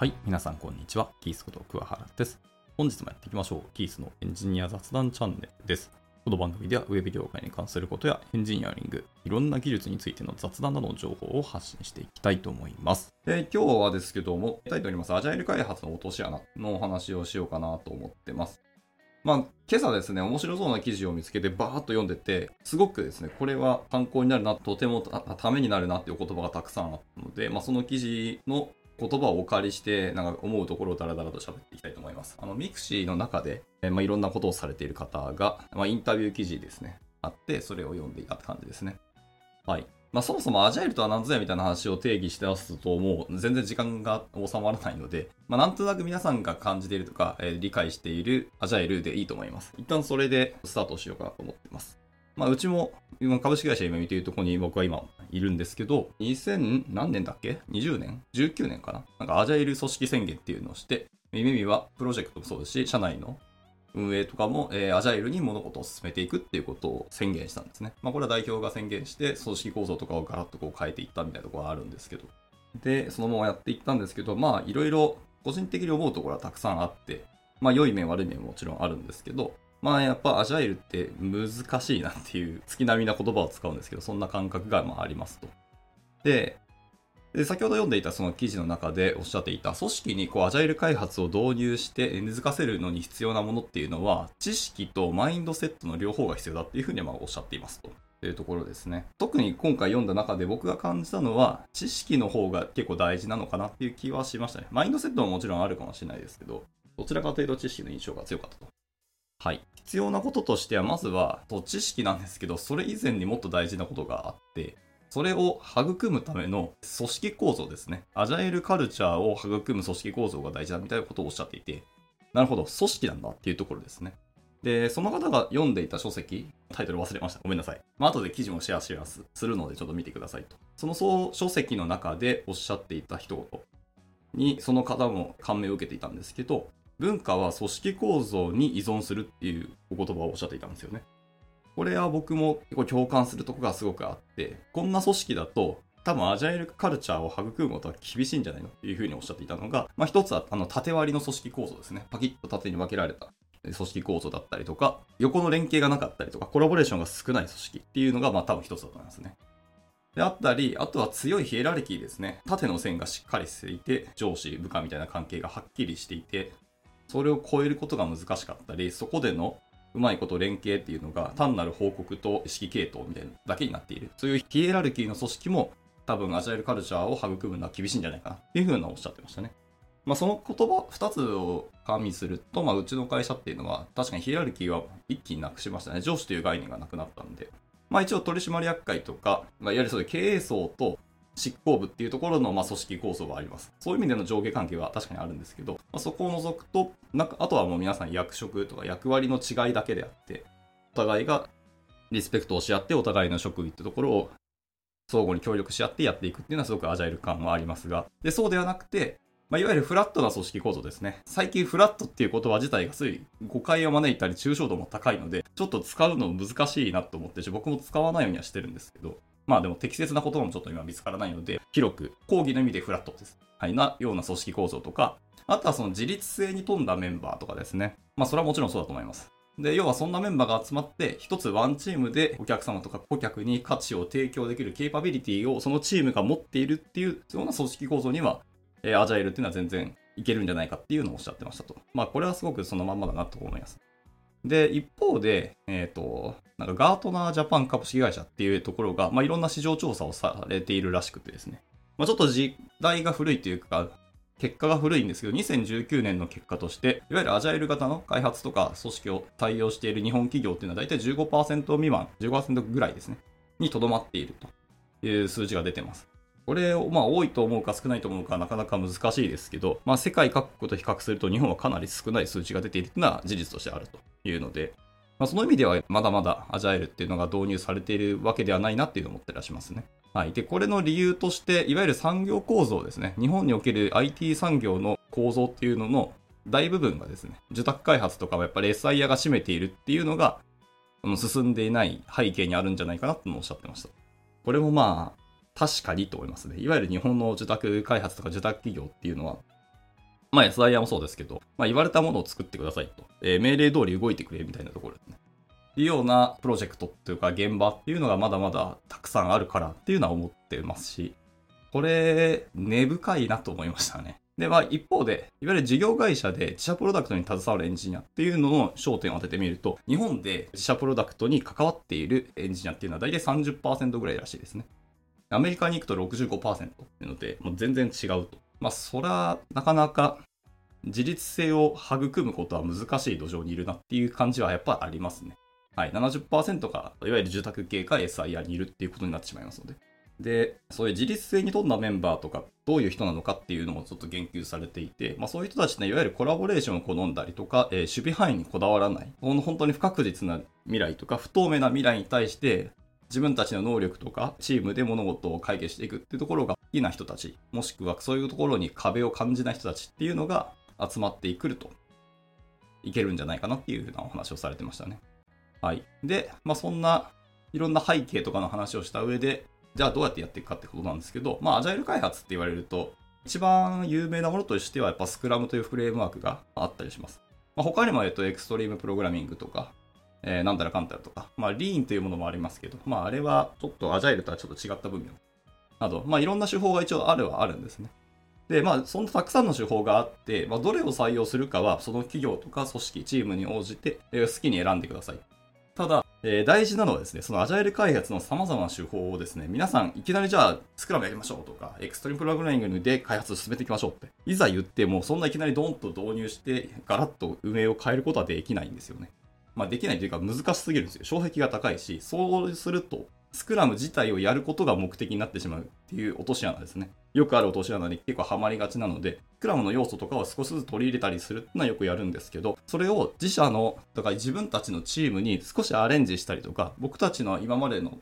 はい、皆さんこんにちは。キースこと桑原です。本日もやっていきましょう。キースのエンジニア雑談チャンネルです。この番組ではウェブ業界に関することやエンジニアリング、いろんな技術についての雑談などの情報を発信していきたいと思います。で今日はですけども、タイトルにます、アジャイル開発の落とし穴のお話をしようかなと思ってます。まあ、今朝ですね、面白そうな記事を見つけてバーッと読んでて、すごくですね、これは参考になるな、とてもたためになるなっていう言葉がたくさんあったので、まあ、その記事の言葉をお借りして、なんか思うところをダラダラと喋っていきたいと思います。あの、ミクシーの中で、えーまあ、いろんなことをされている方が、まあ、インタビュー記事ですね、あって、それを読んでいたって感じですね。はい。まあ、そもそもアジャイルとは何ぞやみたいな話を定義して出すと、もう全然時間が収まらないので、まあ、なんとなく皆さんが感じているとか、えー理解しているアジャイルでいいと思います。一旦それでスタートしようかなと思ってます。まあ、うちも、今株式会社ゆめみっていうところに僕は今いるんですけど、2000何年だっけ ?20 年 ?19 年かな？なんかアジャイル組織宣言っていうのをして、耳々はプロジェクトもそうですし、社内の運営とかも、えーアジャイルに物事を進めていくっていうことを宣言したんですね。まあ、これは代表が宣言して、組織構造とかをガラッとこう変えていったみたいなところがあるんですけど。で、そのままやっていったんですけど、まあ、いろいろ個人的に思うところはたくさんあって、まあ、良い面悪い面ももちろんあるんですけど、まあ、やっぱアジャイルって難しいなっていう月並みな言葉を使うんですけど、そんな感覚がまあありますと。で、で先ほど読んでいたその記事の中でおっしゃっていた組織にこうアジャイル開発を導入して根付かせるのに必要なものっていうのは知識とマインドセットの両方が必要だっていうふうにまあおっしゃっていますと。いうところですね。特に今回読んだ中で僕が感じたのは知識の方が結構大事なのかなっていう気はしましたね。マインドセットももちろんあるかもしれないですけど、どちらかというと知識の印象が強かったと。はい。必要なこととしては、まずは、と知識なんですけど、それ以前にもっと大事なことがあって、それを育むための組織構造ですね。アジャイルカルチャーを育む組織構造が大事だみたいなことをおっしゃっていて、なるほど、組織なんだっていうところですね。で、その方が読んでいた書籍、タイトル忘れました。ごめんなさい。まあ、後で記事もシェアシェアすするので、ちょっと見てくださいと。そのそう書籍の中でおっしゃっていた一言に、その方も感銘を受けていたんですけど、文化は組織構造に依存するっていうお言葉をおっしゃっていたんですよね。これは僕も結構共感するとこがすごくあって、こんな組織だと、多分アジャイルカルチャーを育むことは厳しいんじゃないのっていうふうにおっしゃっていたのが、まあ一つはあの縦割りの組織構造ですね。パキッと縦に分けられた組織構造だったりとか、横の連携がなかったりとか、コラボレーションが少ない組織っていうのがまあ多分一つだと思いますね。であったり、あとは強いヒエラルキーですね。縦の線がしっかりしていて、上司、部下みたいな関係がはっきりしていて、それを超えることが難しかったり、そこでのうまいこと連携っていうのが単なる報告と指揮系統みたいなだけになっている。そういうヒエラルキーの組織も多分アジャイルカルチャーを育むのは厳しいんじゃないかなっていうふうなおっしゃってましたね。まあその言葉2つを加味すると、まあうちの会社っていうのは確かにヒエラルキーは一気になくしましたね。上司という概念がなくなったんで。まあ一応取締役会とか、まあいわゆるそういう経営層と執行部っていうところのまあ組織構造があります。そういう意味での上下関係は確かにあるんですけど、まあ、そこを除くと、なんかあとはもう皆さん役職とか役割の違いだけであって、お互いがリスペクトをし合ってお互いの職位ってところを相互に協力し合ってやっていくっていうのはすごくアジャイル感はありますが、で、そうではなくて、まあ、いわゆるフラットな組織構造ですね。最近フラットっていう言葉自体がすごい誤解を招いたり抽象度も高いので、ちょっと使うの難しいなと思ってし、僕も使わないようにはしてるんですけど、まあでも適切な言葉もちょっと今見つからないので、広く講義の意味でフラットです。はい、なような組織構造とか、あとはその自立性に富んだメンバーとかですね。まあそれはもちろんそうだと思います。で、要はそんなメンバーが集まって、一つワンチームでお客様とか顧客に価値を提供できるケーパビリティをそのチームが持っているっていうような組織構造には、えーアジャイルっていうのは全然いけるんじゃないかっていうのをおっしゃってましたと。まあこれはすごくそのまんまだなと思います。で、一方で、えっ、と、なんかガートナージャパン株式会社っていうところが、まあいろんな市場調査をされているらしくてですね。まあちょっと時代が古いというか、結果が古いんですけど、2019年の結果として、いわゆるアジャイル型の開発とか組織を対応している日本企業っていうのは大体15%未満、15%ぐらいですね、にとどまっているという数字が出てます。これをまあ多いと思うか少ないと思うかなかなか難しいですけど、まあ世界各国と比較すると日本はかなり少ない数値が出ているというのは事実としてあるというので、まあ、その意味ではまだまだアジャイルっていうのが導入されているわけではないなっていうのを思ってらっしゃいますね。はい。で、これの理由として、いわゆる産業構造ですね。日本における IT 産業の構造っていうのの大部分がですね、受託開発とかはやっぱり SIA が占めているっていうのが、の進んでいない背景にあるんじゃないかなともおっしゃってました。これもまあ、確かにと思いますね。いわゆる日本の受託開発とか受託企業っていうのは、まあ SIR もそうですけど、まあ言われたものを作ってくださいと。えー、命令通り動いてくれみたいなところですね。いうようなプロジェクトっていうか現場っていうのがまだまだたくさんあるからっていうのは思ってますし、これ、根深いなと思いましたね。で、まあ一方で、いわゆる事業会社で自社プロダクトに携わるエンジニアっていうのの焦点を当ててみると、日本で自社プロダクトに関わっているエンジニアっていうのは大体30%ぐらいらしいですね。アメリカに行くと65%っていうので、もう全然違うと。まあそら、なかなか自立性を育むことは難しい土壌にいるなっていう感じはやっぱありますね。はい、70%がいわゆる住宅系か SIR にいるっていうことになってしまいますので。で、そういう自立性に富んだメンバーとか、どういう人なのかっていうのもちょっと言及されていて、まあそういう人たちね、いわゆるコラボレーションを好んだりとか、えー、守備範囲にこだわらない、この本当に不確実な未来とか、不透明な未来に対して、自分たちの能力とか、チームで物事を解決していくっていうところが好きな人たち、もしくはそういうところに壁を感じない人たちっていうのが集まってくると、いけるんじゃないかなっていうふうなお話をされてましたね。はい。で、まあそんないろんな背景とかの話をした上で、じゃあどうやってやっていくかってことなんですけど、まあ、アジャイル開発って言われると、一番有名なものとしては、やっぱスクラムというフレームワークがあったりします。まあ、他にも、えっと、エクストリームプログラミングとか、えー、なんたらかんたらとか、まあ、リーンというものもありますけど、まあ、あれはちょっとアジャイルとはちょっと違った分野など、まあ、いろんな手法が一応あるはあるんですね。で、まあ、そんなたくさんの手法があって、まあ、どれを採用するかは、その企業とか組織、チームに応じて、えー、好きに選んでください。ただ、えー、大事なのはですね、そのアジャイル開発の様々な手法をですね、皆さんいきなりじゃあスクラムやりましょうとか、エクストリームプログラミングで開発を進めていきましょうって、いざ言っても、そんないきなりドンと導入して、ガラッと運営を変えることはできないんですよね。まあできないというか難しすぎるんですよ。障壁が高いし、そうすると、スクラム自体をやることが目的になってしまうっていう落とし穴ですね。よくある落とし穴に結構ハマりがちなので、スクラムの要素とかを少しずつ取り入れたりするのはよくやるんですけど、それを自社の、とか自分たちのチームに少しアレンジしたりとか、僕たちの今までの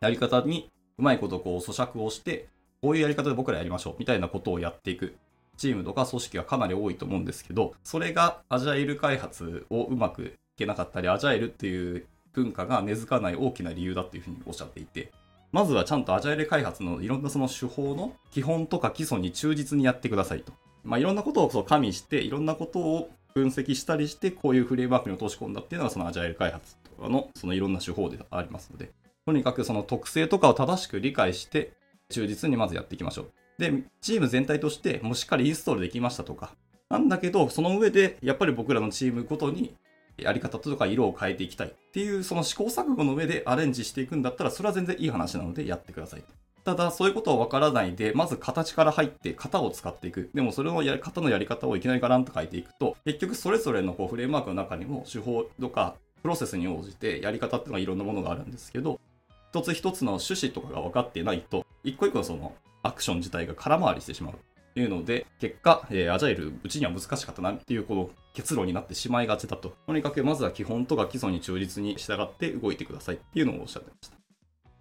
やり方にうまいことこう咀嚼をして、こういうやり方で僕らやりましょうみたいなことをやっていくチームとか組織がかなり多いと思うんですけど、それがアジャイル開発をうまくけなかったり、アジャイルっていう文化が根付かない大きな理由だっていうふうにおっしゃっていて、まずはちゃんとアジャイル開発のいろんなその手法の基本とか基礎に忠実にやってくださいと。まあ、いろんなことをそう加味して、いろんなことを分析したりして、こういうフレームワークに落とし込んだっていうのがそのアジャイル開発とかのそのいろんな手法でありますので、とにかくその特性とかを正しく理解して、忠実にまずやっていきましょう。で、チーム全体としてもうしっかりインストールできましたとか、なんだけど、その上でやっぱり僕らのチームごとにやり方とか色を変えていきたいっていうその試行錯誤の上でアレンジしていくんだったらそれは全然いい話なのでやってください。ただそういうことはわからないでまず形から入って型を使っていく。でもそれのやり方のやり方をいきなりガランと書いていくと結局それぞれのこうフレームワークの中にも手法とかプロセスに応じてやり方っていうのはいろんなものがあるんですけど一つ一つの趣旨とかが分かってないと一個一個のそのアクション自体が空回りしてしまう。いうので、結果、えー、アジャイル、うちには難しかったなっていうこの結論になってしまいがちだと。とにかくまずは基本とか基礎に忠実に従って動いてくださいっていうのをおっしゃってました。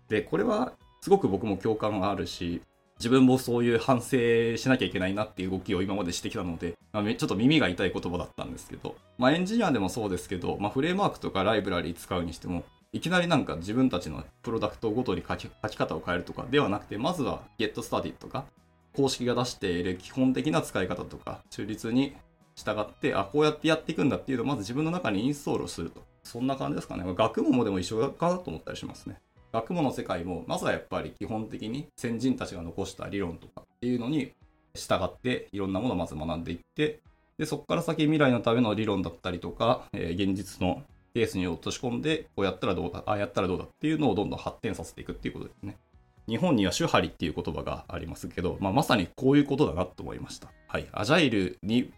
で、これはすごく僕も共感があるし、自分もそういう反省しなきゃいけないなっていう動きを今までしてきたので、まあ、ちょっと耳が痛い言葉だったんですけど、まあ、エンジニアでもそうですけど、まあ、フレームワークとかライブラリ使うにしても、いきなりなんか自分たちのプロダクトごとに書き書き方を変えるとかではなくて、まずは Get Started とか、公式が出している基本的な使い方とか、中立に従って、あ、こうやってやっていくんだっていうのをまず自分の中にインストールをすると。そんな感じですかね。学問もでも一緒かなと思ったりしますね。学問の世界も、まずはやっぱり基本的に先人たちが残した理論とかっていうのに従っていろんなものをまず学んでいって、で、そこから先未来のための理論だったりとか、えー、現実のケースに落とし込んで、こうやったらどうだ、ああやったらどうだっていうのをどんどん発展させていくっていうことですね。日本には手張りっていう言葉がありますけど、まあ、まさにこういうことだなと思いました。はい。アジャイルに、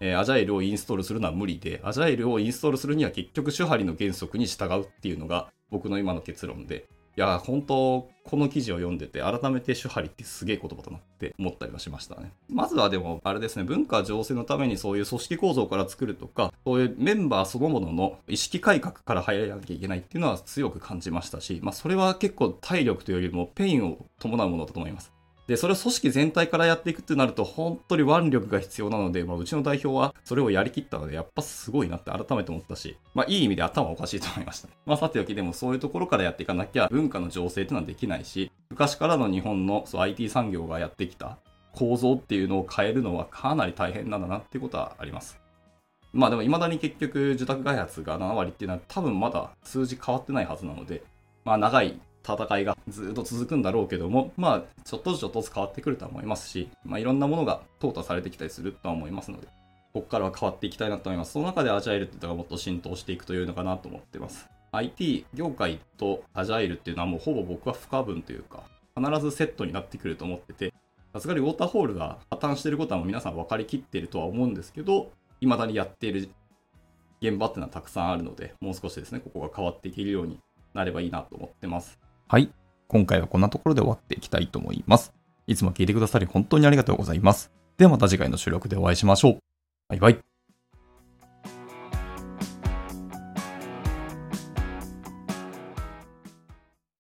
えー、アジャイルをインストールするのは無理で、アジャイルをインストールするには結局手張りの原則に従うっていうのが僕の今の結論で、や、本当この記事を読んでて、改めて手張りってすげえ言葉だなって思ったりはしましたね。まずはでも、あれですね、文化醸成のためにそういう組織構造から作るとか、そういうメンバーそのものの意識改革から入らなきゃいけないっていうのは強く感じましたし、まあそれは結構体力というよりもペインを伴うものだと思います。で、それを組織全体からやっていくってなると、本当に腕力が必要なので、まあ、うちの代表はそれをやりきったので、やっぱすごいなって改めて思ったし、まあ、いい意味で頭おかしいと思いました。まあ、さておきでもそういうところからやっていかなきゃ、文化の醸成っていうのはできないし、昔からの日本のそう IT 産業がやってきた、構造っていうのを変えるのはかなり大変なんだなっていうことはあります。まあでも未だに結局受託開発が7割っていうのは多分まだ数字変わってないはずなので、まあ長い戦いがずっと続くんだろうけども、まあちょっとずつちょっとずつ変わってくるとは思いますし、まあいろんなものが淘汰されてきたりするとは思いますので、ここからは変わっていきたいなと思います。その中でアジャイルっていうのがもっと浸透していくというのかなと思ってます。IT 業界とアジャイルっていうのはもうほぼ僕は不可分というか、必ずセットになってくると思ってて、さすがにウォーターホールが破綻してることはもう皆さん分かりきってるとは思うんですけど、未だにやっている現場っていうのはたくさんあるので、もう少しですね、ここが変わっていけるようになればいいなと思ってます。はい。今回はこんなところで終わっていきたいと思います。いつも聞いてくださり本当にありがとうございます。ではまた次回の収録でお会いしましょう。バイバイ。